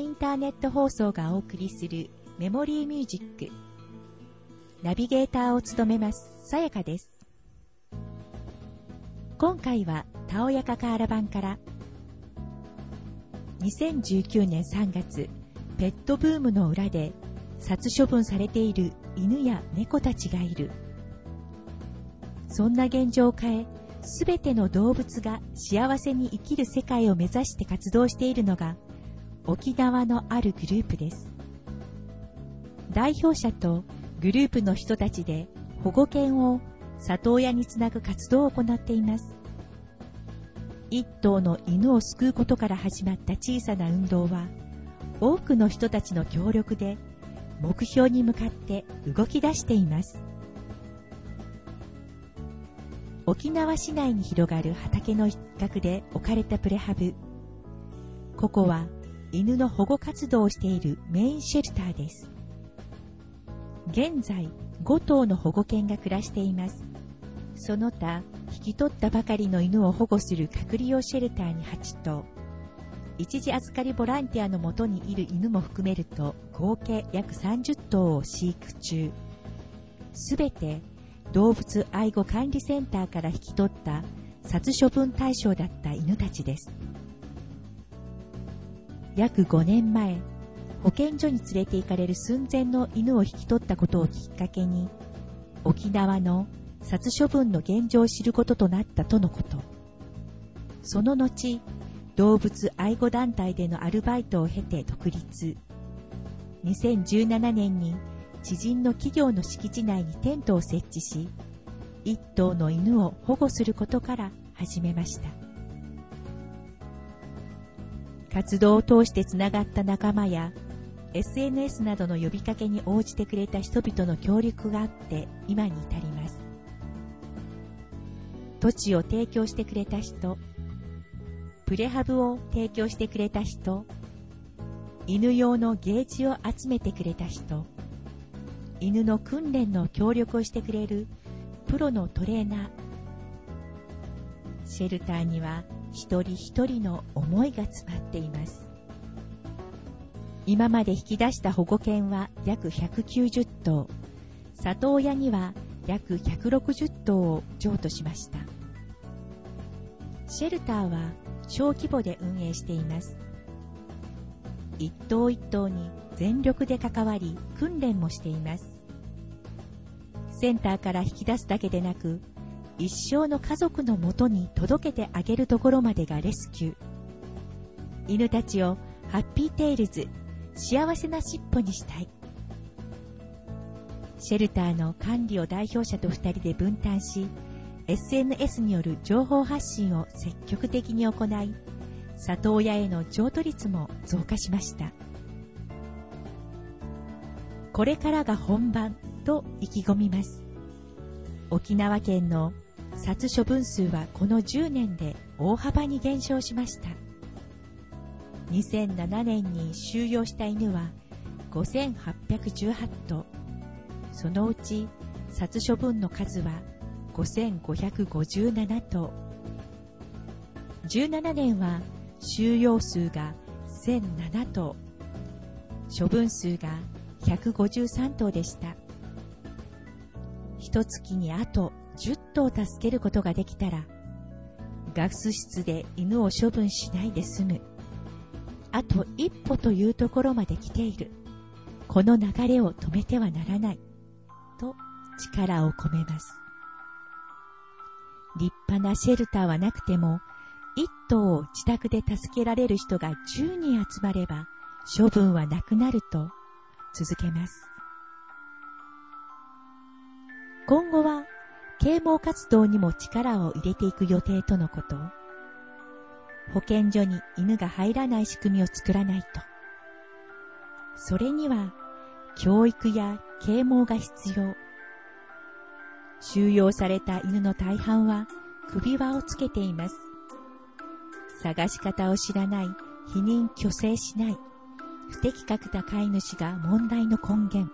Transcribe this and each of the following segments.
インターネット放送がお送りするメモリーミュージック。ナビゲーターを務めます、さやかです。今回は、たおやかカーラ版から、2019年3月、ペットブームの裏で殺処分されている犬や猫たちがいる。そんな現状を変え、すべての動物が幸せに生きる世界を目指して活動しているのが、沖縄のあるグループです。代表者とグループの人たちで保護犬を里親につなぐ活動を行っています。一頭の犬を救うことから始まった小さな運動は、多くの人たちの協力で目標に向かって動き出しています。沖縄市内に広がる畑の一角で置かれたプレハブ。ここは犬の保護活動をしているメインシェルターです。現在、5頭の保護犬が暮らしています。その他、引き取ったばかりの犬を保護する隔離用シェルターに8頭、一時預かりボランティアのもとにいる犬も含めると合計約30頭を飼育中。すべて動物愛護管理センターから引き取った殺処分対象だった犬たちです。約5年前、保健所に連れて行かれる寸前の犬を引き取ったことをきっかけに、沖縄の殺処分の現状を知ることとなったとのこと。その後、動物愛護団体でのアルバイトを経て独立。2017年に知人の企業の敷地内にテントを設置し、一頭の犬を保護することから始めました。活動を通してつながった仲間や SNS などの呼びかけに応じてくれた人々の協力があって今に至ります。土地を提供してくれた人、プレハブを提供してくれた人、犬用のゲージを集めてくれた人、犬の訓練の協力をしてくれるプロのトレーナー、シェルターには一人一人の思いが詰まっています。今まで引き出した保護犬は約190頭、里親には約160頭を譲渡しました。シェルターは小規模で運営しています。一頭一頭に全力で関わり訓練もしています。センターから引き出すだけでなく、一生の家族のもとに届けてあげるところまでがレスキュー。犬たちをハッピーテイルズ、幸せな尻尾にしたい。シェルターの管理を代表者と2人で分担し、SNS による情報発信を積極的に行い、里親への譲渡率も増加しました。これからが本番と意気込みます。沖縄県の殺処分数はこの10年で大幅に減少しました。2007年に収容した犬は5818頭。そのうち殺処分の数は5557頭。17年は収容数が1007頭。処分数が153頭でした。一月にあと10頭助けることができたら、ガス室で犬を処分しないで済む。あと一歩というところまで来ている。この流れを止めてはならない。と力を込めます。立派なシェルターはなくても、一頭を自宅で助けられる人が10人集まれば、処分はなくなると続けます。今後は啓蒙活動にも力を入れていく予定とのこと。保健所に犬が入らない仕組みを作らないと。それには教育や啓蒙が必要。収容された犬の大半は首輪をつけています。探し方を知らない、否認虚勢しない、不適格な飼い主が問題の根源。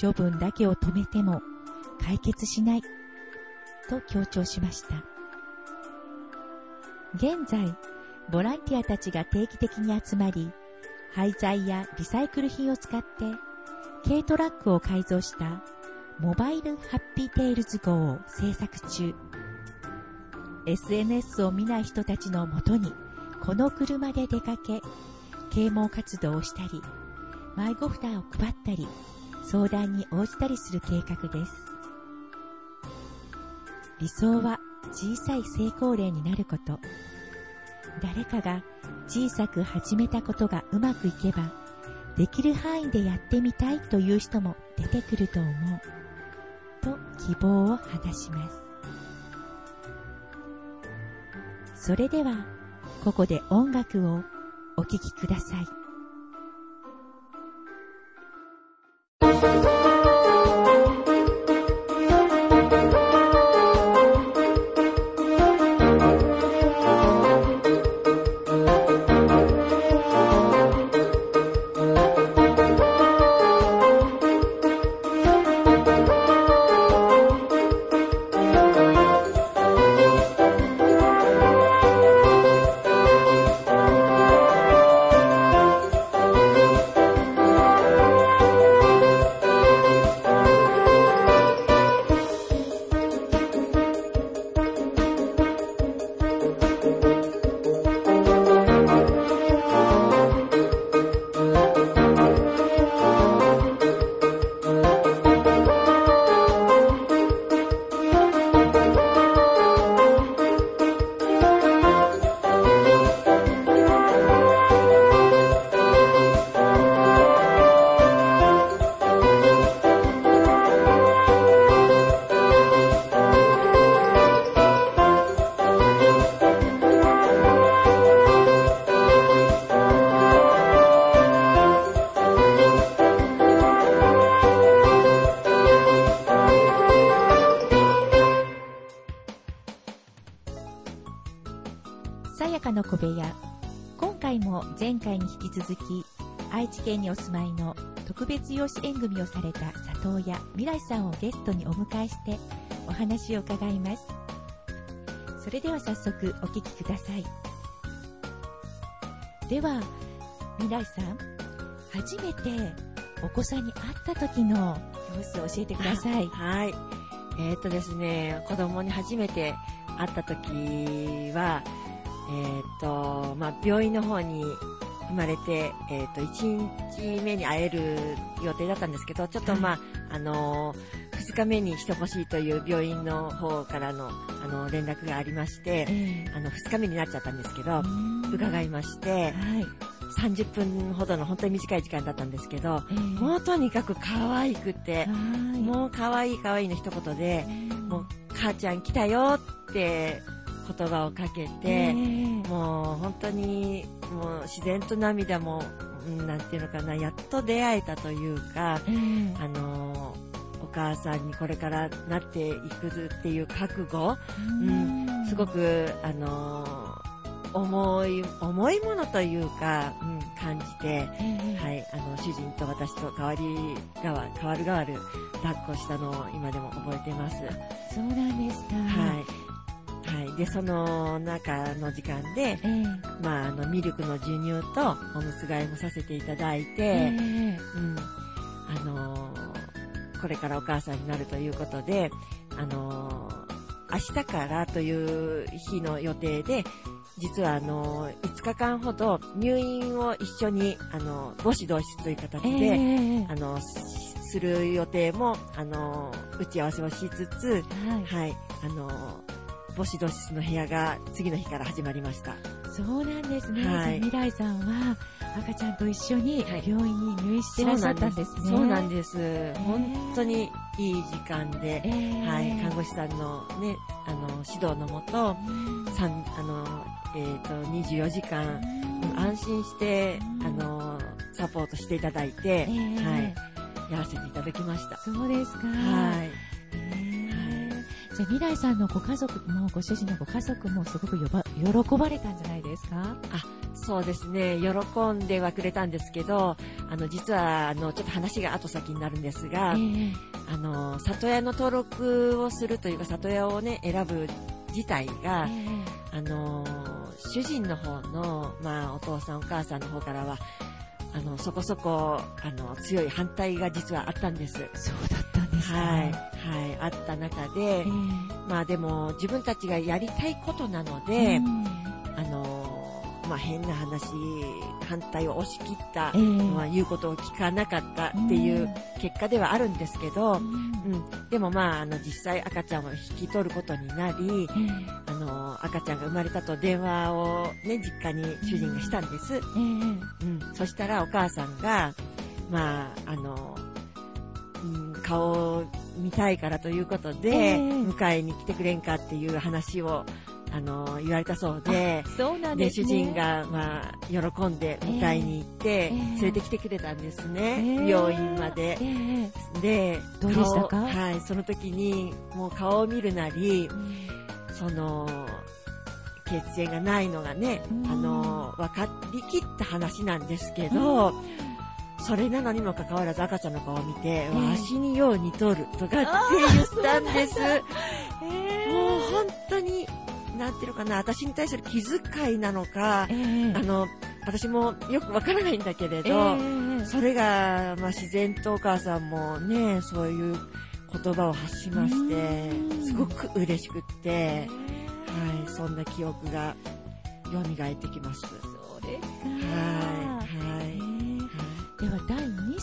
処分だけを止めても解決しない、と強調しました。現在、ボランティアたちが定期的に集まり、廃材やリサイクル品を使って軽トラックを改造したモバイルハッピーテイルズ号を制作中。SNS を見ない人たちのもとにこの車で出かけ、啓蒙活動をしたり、迷子札を配ったり、相談に応じたりする計画です。理想は小さい成功例になること。誰かが小さく始めたことがうまくいけば、できる範囲でやってみたいという人も出てくると思う。と希望を果たします。それでは、ここで音楽をお聴きください。続き、愛知県にお住まいの特別養子縁組をされた里親未来さんをゲストにお迎えしてお話を伺います。それでは早速お聞きください。では、未来さん、初めてお子さんに会った時の様子を教えてください。はい。えー、っとですね、子供に初めて会った時は、えー、っと、まあ、病院の方に生まれて、えっ、ー、と、1日目に会える予定だったんですけど、ちょっとまあ、あのー、2日目にしてほしいという病院の方からの、あの、連絡がありまして、えー、あの、2日目になっちゃったんですけど、伺いまして、はい、30分ほどの本当に短い時間だったんですけど、えー、もうとにかく可愛くて、もう可愛い可愛いの一言で、もう母ちゃん来たよって言葉をかけて、えー、もう本当にもう自然と涙も、なんていうのかな、やっと出会えたというか、えー、あのお母さんにこれからなっていくっていう覚悟、うん、すごく、あの重い、重いものというか、うん、感じて、えー、はい、あの、主人と私と代わりがわ、変わる変わる抱っこしたのを今でも覚えてます。そうなんですか。はい。はい。で、その中の時間で、えー、まあ、あの、ミルクの授乳とおむつ替えもさせていただいて、えー、うん。あのー、これからお母さんになるということで、あの明日からという日の予定で、実はあの、5日間ほど入院を一緒に、あの、母子同室という形で、えー、あの、する予定も、あの、打ち合わせをしつつ、はい、はい、あの、母子同室の部屋が次の日から始まりました。そうなんですね。はい、未来さんは赤ちゃんと一緒に病院に入院してらっしゃったんですね。そうなんです。です本当にいい時間で、えー、はい、看護師さんのね、あの、指導のもと、三、あの、えっ、ー、と、24時間、安心して、あの、サポートしていただいて、えー、はい、やらせていただきました。そうですか。はい。じゃあ未来さんのご家族もご主人のご家族もすごく喜ばれたんじゃないですか？あそうですね。喜んではくれたんですけどあの実はあのちょっと話が後先になるんですが、えー、あの里親の登録をするというか里親をね選ぶ自体が、えー、あの主人の方の、まあ、お父さんお母さんの方からは、あの、そこそこ、あの、強い反対が実はあったんです。そうだったんですか？はい。はい。あった中で、ええまあでも、自分たちがやりたいことなので、うんあの、まあ変な話、反対を押し切った、ええまあ言うことを聞かなかったっていう結果ではあるんですけど、うんうん。でもまあ、あの、実際赤ちゃんを引き取ることになり、えあの、赤ちゃんが生まれたと電話をね、実家に主人がしたんです。ええうん。そしたらお母さんが、まあ、あの、うん、顔を見たいからということで、ええ。迎えに来てくれんかっていう話を、あの、言われたそうで、そうなんで。主人が、まあ、喜んで迎えに行って、ええ。連れてきてくれたんですね。ええ。病院まで。え。え。で、どうでしたか？顔はい、その時に、もう顔を見るなり、その、血縁がないのがね、うん。あの、分かりきった話なんですけど、それなのにもかかわらず赤ちゃんの顔を見て、うん。わしによう似とるとかって言ったんです。ええもう本当に、なんていうのかな、私に対する気遣いなのか、ええ。あの、私もよくわからないんだけれど、ええそれが、まあ、自然とお母さんもね、そういう言葉を発しましてう、ん。すごく嬉しくって、はい、そんな記憶が蘇ってきます。そうですか。はい、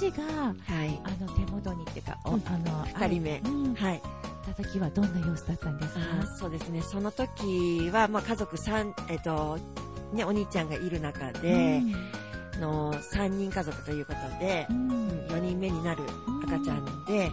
第2子がはい、あの手元にっていうか、おうん。あの二人目。あうん。はい。た時はどんな様子だったんですか？そうですね、その時は、まあ、家族3、えっと、ね、お兄ちゃんがいる中で、あの、3人家族ということでう、ん。うん4人目になる赤ちゃんで、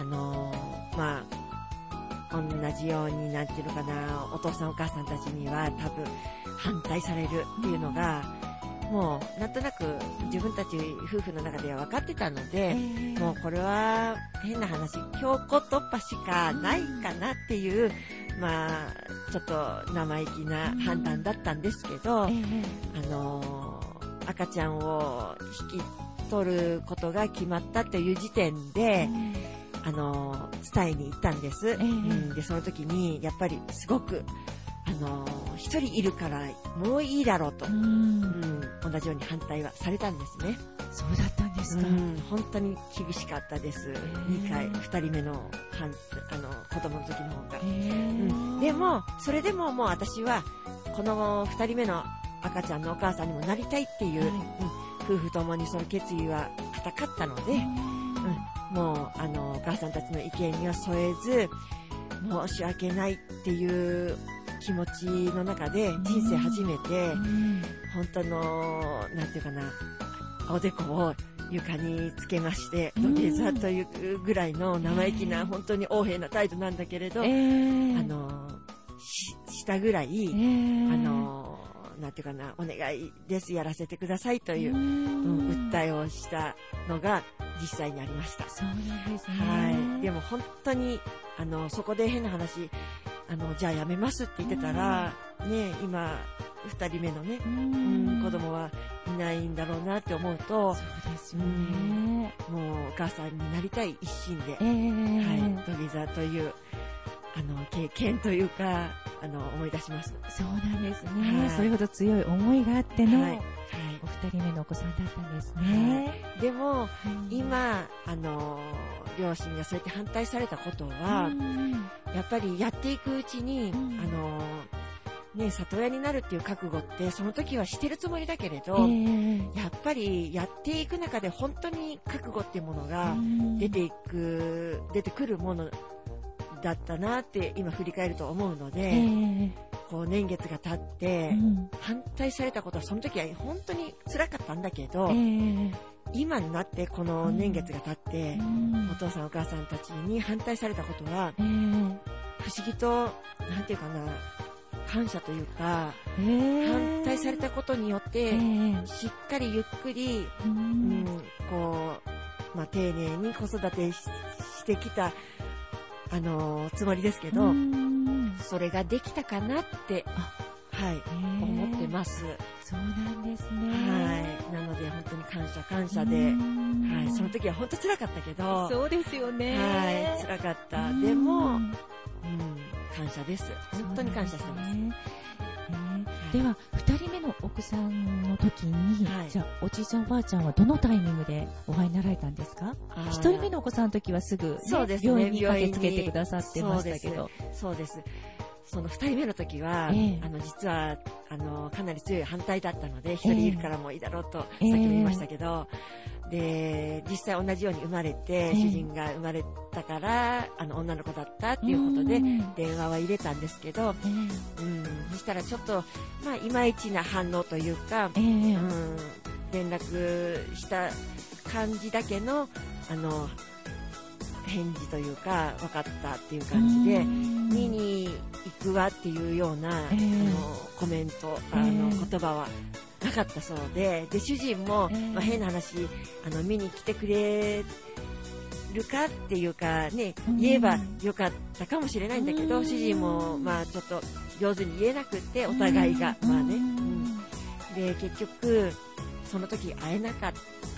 あのーまあ、同じように、なんていうのかな、お父さんお母さんたちには多分反対されるっていうのが、もう、なんとなく自分たち夫婦の中では分かってたので、ええ。もうこれは変な話、強行突破しかないかなっていう、まあ、ちょっと生意気な判断だったんですけど、えあのー赤ちゃんを引き取ることが決まったという時点で、あのー伝えに行ったんです。え。うん、で、その時に、やっぱりすごく、あのー一人いるからもういいだろうと、ううん。ん同じように反対はされたんですね。そうだったんですか。うん、本当に厳しかったです。ー2回、2人目の、はんあの、子供の時の方が。ええうん、でも、それでももう私は、この2人目の赤ちゃんのお母さんにもなりたいっていう、はい。うん。夫婦ともにその決意は固かったので、もう、あの、お母さんたちの意見には添えず、申し訳ないっていう気持ちの中で人生初めて、うん。本当の、なんていうかな、おでこを床につけまして、うん。土下座というぐらいの生意気な、本当に横柄な態度なんだけれど、ええ。あの、ししたぐらい、ええ。あの、なんていうかな、お願いです、やらせてくださいというう、ん。うん訴えをしたのが実際にありました。そうなんですね。はい。でも本当に、あの、そこで変な話、あの、じゃあやめますって言ってたら、ね、今、二人目のね、ううんん、子供はいないんだろうなって思うと、そうですよね。もうお母さんになりたい一心で、ええ。はい、土下座という、あの、経験というか、あの、思い出します。そうなんですね、はいそれほど強い思いがあっての、はい。はい。お二人目のお子さんだったんですね。でも、うん、今、あの、両親がそうやって反対されたことは、うんやっぱりやっていくうちに、うんあの、ね、里親になるっていう覚悟って、その時はしてるつもりだけれど、ええやっぱりやっていく中で本当に覚悟っていうものが出ていく、出てくるものだったなって今振り返ると思うので、ええ。こう年月が経って、うん。反対されたことはその時は本当に辛かったんだけど、ええ。今になってこの年月が経って、うん。お父さんお母さんたちに反対されたことは、ええ不思議と、なんていうかな、感謝というか、ええ。反対されたことによって、ええ。しっかりゆっくり、ううんん、こう、まあ、丁寧に子育てししてきた、あのーつもりですけど、うんそれができたかなって、はい、ええ思ってます。そうなんですね。はい。なので、本当に感謝感謝で、うんはい、その時は本当辛かったけど、そうですよね。はい、辛かった。でも、うん、感謝です。本当に感謝してます。ねでは2人目の奥さんの時に、はい。じゃあおじいちゃんおばあちゃんはどのタイミングでお会いになられたんですか？あー。1人目のお子さんの時はすぐ、ねそうですね。病院に駆けつけてくださってましたけど。そうです。その二人目の時は、ええ。あの、実は、あの、かなり強い反対だったので、一人いるからもういいだろうと、ええ。きも言いましたけど、で、実際同じように生まれて、ええ。主人が生まれたから、あの、女の子だったっていうことでう、ん。電話は入れたんですけど、えうん、そしたらちょっと、まあ、いまいちな反応というか、うん、連絡した感じだけの、あの、返事というか、分かったっていう感じで、うん。見に行くわっていうような、ええ。あのコメント、あの、ええ。言葉はなかったそうで、で、主人も、ええまあ、変な話、あの、見に来てくれるかっていうか、ねうん、言えばよかったかもしれないんだけど、うん。主人も、まあ、ちょっと上手に言えなくって、お互いが、まあね、ううん。んで、結局、その時会えなかっ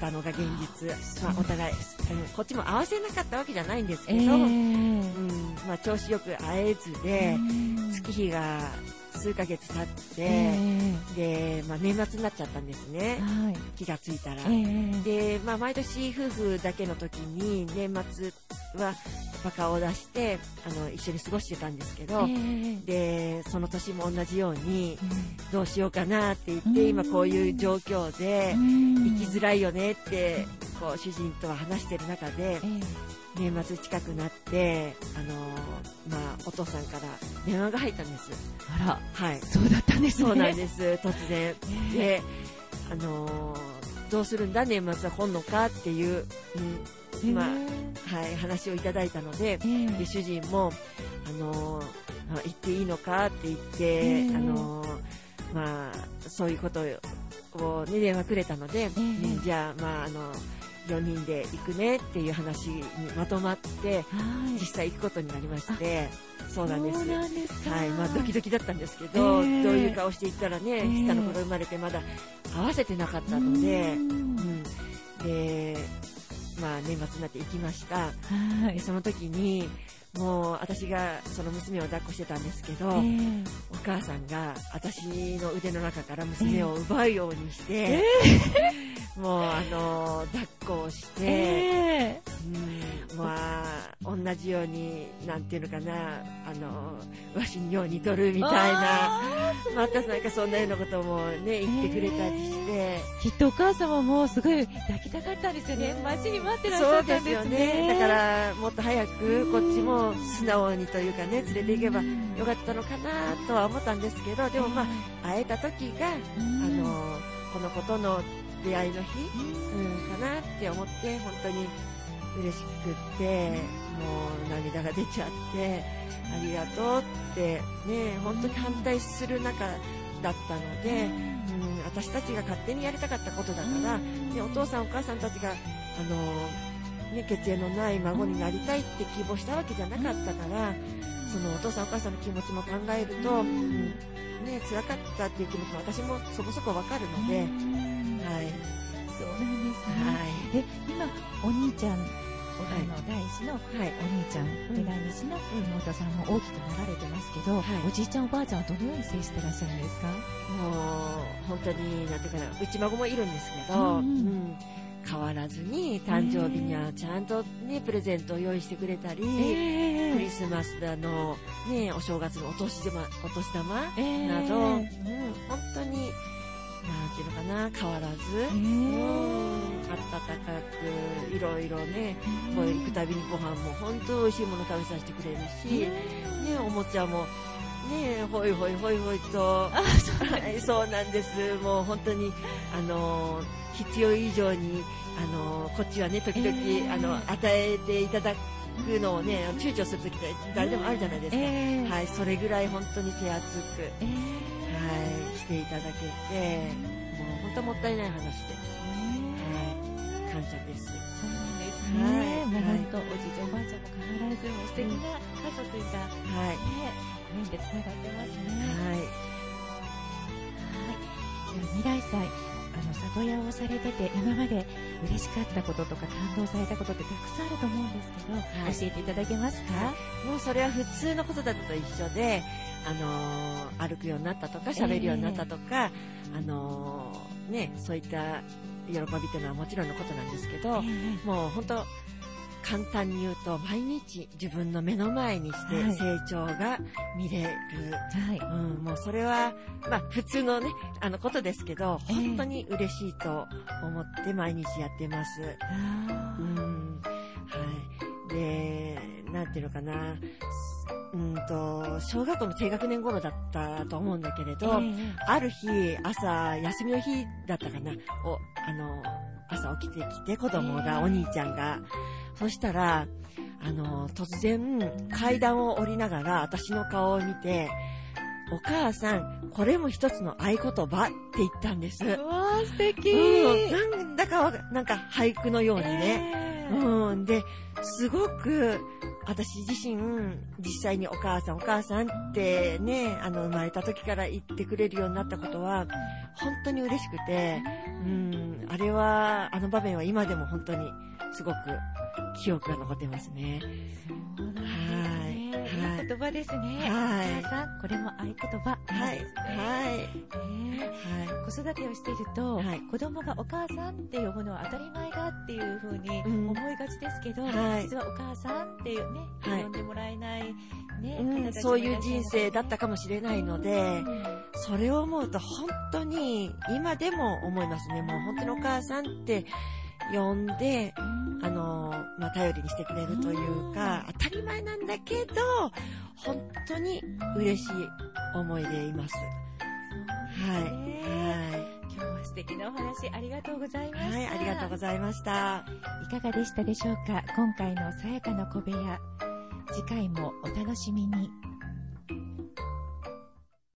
たのが現実。まあ、お互い、うんこっちも合わせなかったわけじゃないんですけど、ええ。うん、まあ、調子よく会えずで、うん。月日が数ヶ月経って、えで、まあ、年末になっちゃったんですえね。はい。気がついたら。ええ。で、まあ、毎年夫婦だけの時に、年末はバカを出して、あの、一緒に過ごしてたんですけど、で、その年も同じように、どうしようかなって言って、うん。今こういう状況で、生きづららいよねって、こう、主人とは話してる中で、ええ。年末近くなって、あのまあ、お父さんから電話が入ったんです。あら。はい。そうだったんですね。そうなんです、突然。ええで、あのどうするんだ、年末は本のかっていう、うん。まあはい、話をいただいたので、ええで主人も、あのあ行っていいのかって言って、ええあのまあ、そういうことを、ね、電話くれたので、じゃあ、まあ、あの、4人で行くねっていう話にまとまって、はい。実際行くことになりまして、そうなんです。はい、まあドキドキだったんですけど、ええ。どういう顔していったらね、ええ。下の子が生まれてまだ合わせてなかったので、うん。うん、で、まあ年末になって行きました。はい。でその時に、もう私がその娘を抱っこしてたんですけど、ええ。お母さんが私の腕の中から娘を奪うようにして、もうあの、抱っこをして、ええ。うんまあ、同じように、なんていうのかな、あの、わしにようにとるみたいな、またなんかそんなようなこともね、言ってくれたりして、きっとお母様もすごい抱きたかったんですよね。待ちに待ってらっしゃそうったんですよね。ね。だから、もっと早くこっちも素直にというかね、連れて行けばよかったのかなとは思ったんですけど、でもまあ、会えた時が、あの、この子との出会いの日、うん、かなって思って、本当に嬉しくって、もう涙が出ちゃって、ありがとうって、ね、本当に反対する中だったので、うん、私たちが勝手にやりたかったことだから、ね、お父さんお母さんたちが、あの、ね、血縁のない孫になりたいって希望したわけじゃなかったから、そのお父さんお母さんの気持ちも考えると、うん、ね、辛かったっていう気持ちも私もそこそこわかるので、ね。はい。で、今、お兄ちゃん、おあの第一のはい。お兄ちゃん、で第二子の妹さんも大きくなられてますけど、はい。おじいちゃんおばあちゃんはどのように接してらっしゃるんですか？もう、本当に、なんていうかな、内孫もいるんですけど、うんうん。変わらずに、誕生日にはちゃんとね、プレゼントを用意してくれたり、えクリスマスだの、ね、お正月のお年玉、お年玉ええなど、うん、本当に、なんていうのかな、変わらず、え。うん、温かく、いろいろね、こう行くたびにご飯も本当美味しいもの食べさせてくれるし、ね、おもちゃも、ね、ほいほいほいほいと、あ、そうはい、そうなんです。もう本当に、あの、必要以上に、あの、こっちはね、時々、え。ーあの、与えていただくのをね、躊躇するときって誰でもあるじゃないですか。ええ。はい、それぐらい本当に手厚く、ていただけて、もう本当もったいない話で、はい、感謝です。そうなんですね。はい。もう本当、おじいちゃんおばあちゃんも変わらず、もう素敵な家族が、ね、はい、面で繋がってますね。はい、未来祭、あの、里親をされてて、今まで嬉しかったこととか感動されたことってたくさんあると思うんですけど、はい。教えていただけますか、もうそれは普通の子育てと一緒で、あのー歩くようになったとか、喋るようになったとか、あのーね、そういった喜びっていうのはもちろんのことなんですけど、もう本当、簡単に言うと、毎日自分の目の前にしてはい成長が見れる。はい。うん、もうそれは、まあ普通のね、あのことですけど、ええ本当に嬉しいと思って毎日やってます。あーうん。はい。で、なんていうのかな。うんと、小学校の低学年頃だったと思うんだけれど、えある日、朝、休みの日だったかな、お、あの、朝起きてきて、子供が、えーお兄ちゃんが。そしたら、あの、突然、階段を降りながら、私の顔を見て、お母さん、これも一つの合言葉って言ったんです。えうわー素敵うん、なんだかなんか俳句のようにね。ええうん。で、すごく、私自身、実際にお母さんお母さんってね、あの、生まれた時から言ってくれるようになったことは、本当に嬉しくて、うん、あれは、あの場面は今でも本当に、すごく記憶が残ってますね。言葉ですね。はい。お母さん、これも合言葉ですね。、はい、ねは子育てをしていると、はい。子供がお母さんって呼ぶのは当たり前だっていうふうにうん。思いがちですけど、はい。実はお母さんっていうね、はい。呼んでもらえない、ねい、うん、そういう人生だったかもしれないので、それを思うと本当に今でも思いますね。もう本当にお母さんって呼んで、うんあの、まあ、頼りにしてくれるというか、当たり前なんだけど、本当に嬉しい思いでいます。はい。そうですね今日は素敵なお話ありがとうございました。はい。はい、ありがとうございました。いかがでしたでしょうか？今回のさやかな小部屋。次回もお楽しみに。